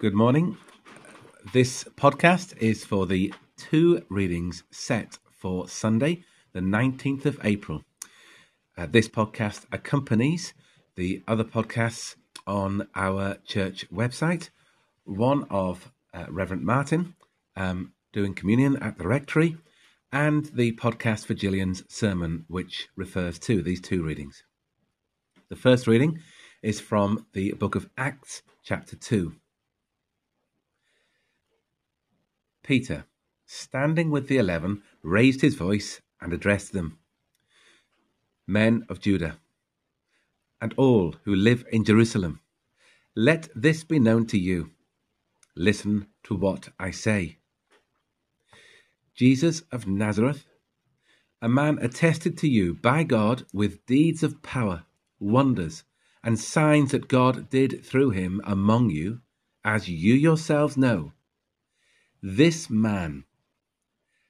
Good morning. This podcast is for the two readings set for Sunday, the 19th of April. Uh, this podcast accompanies the other podcasts on our church website. One of uh, Reverend Martin um, doing communion at the rectory, and the podcast for Gillian's sermon, which refers to these two readings. The first reading is from the book of Acts, chapter 2. Peter, standing with the eleven, raised his voice and addressed them Men of Judah, and all who live in Jerusalem, let this be known to you. Listen to what I say. Jesus of Nazareth, a man attested to you by God with deeds of power, wonders, and signs that God did through him among you, as you yourselves know. This man,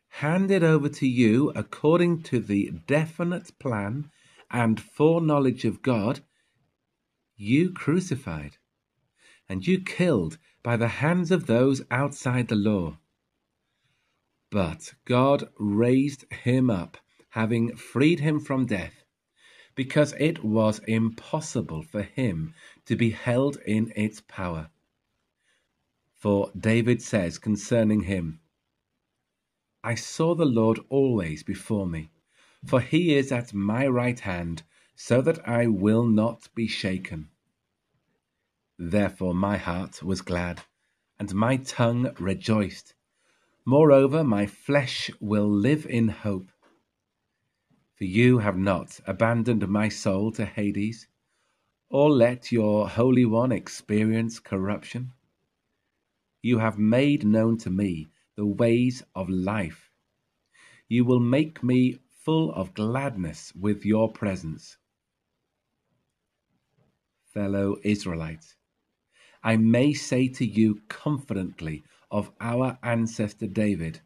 handed over to you according to the definite plan and foreknowledge of God, you crucified and you killed by the hands of those outside the law. But God raised him up, having freed him from death, because it was impossible for him to be held in its power. For David says concerning him, I saw the Lord always before me, for he is at my right hand, so that I will not be shaken. Therefore my heart was glad, and my tongue rejoiced. Moreover, my flesh will live in hope. For you have not abandoned my soul to Hades, or let your Holy One experience corruption. You have made known to me the ways of life. You will make me full of gladness with your presence. Fellow Israelites, I may say to you confidently of our ancestor David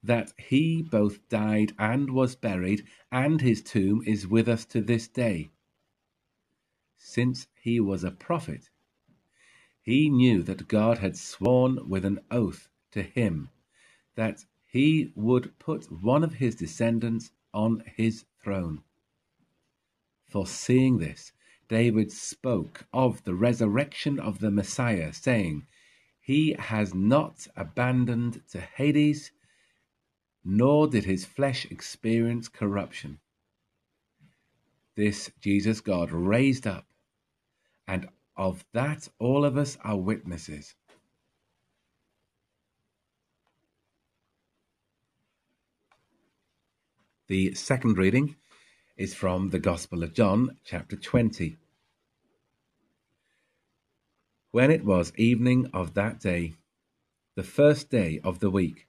that he both died and was buried, and his tomb is with us to this day. Since he was a prophet, he knew that God had sworn with an oath to him that he would put one of his descendants on his throne. Foreseeing this, David spoke of the resurrection of the Messiah, saying, He has not abandoned to Hades, nor did his flesh experience corruption. This Jesus God raised up, and of that, all of us are witnesses. The second reading is from the Gospel of John, chapter 20. When it was evening of that day, the first day of the week,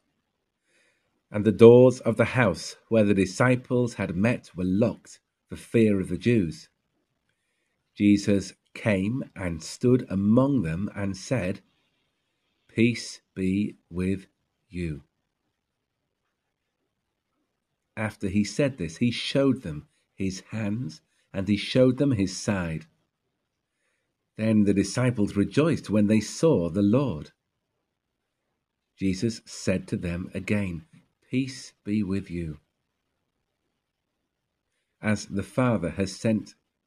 and the doors of the house where the disciples had met were locked for fear of the Jews, Jesus came and stood among them and said, Peace be with you. After he said this, he showed them his hands and he showed them his side. Then the disciples rejoiced when they saw the Lord. Jesus said to them again, Peace be with you. As the Father has sent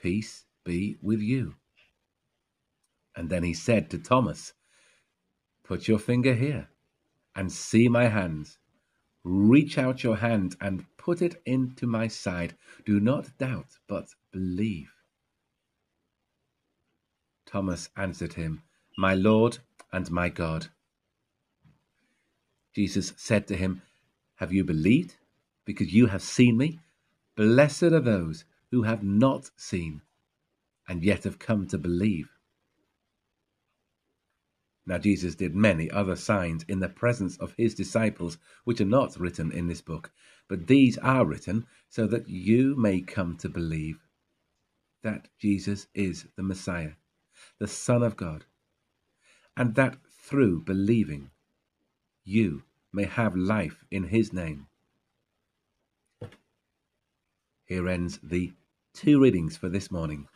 Peace be with you. And then he said to Thomas, Put your finger here and see my hands. Reach out your hand and put it into my side. Do not doubt, but believe. Thomas answered him, My Lord and my God. Jesus said to him, Have you believed because you have seen me? Blessed are those who have not seen and yet have come to believe. Now, Jesus did many other signs in the presence of his disciples, which are not written in this book, but these are written so that you may come to believe that Jesus is the Messiah, the Son of God, and that through believing you may have life in his name. Here ends the two readings for this morning.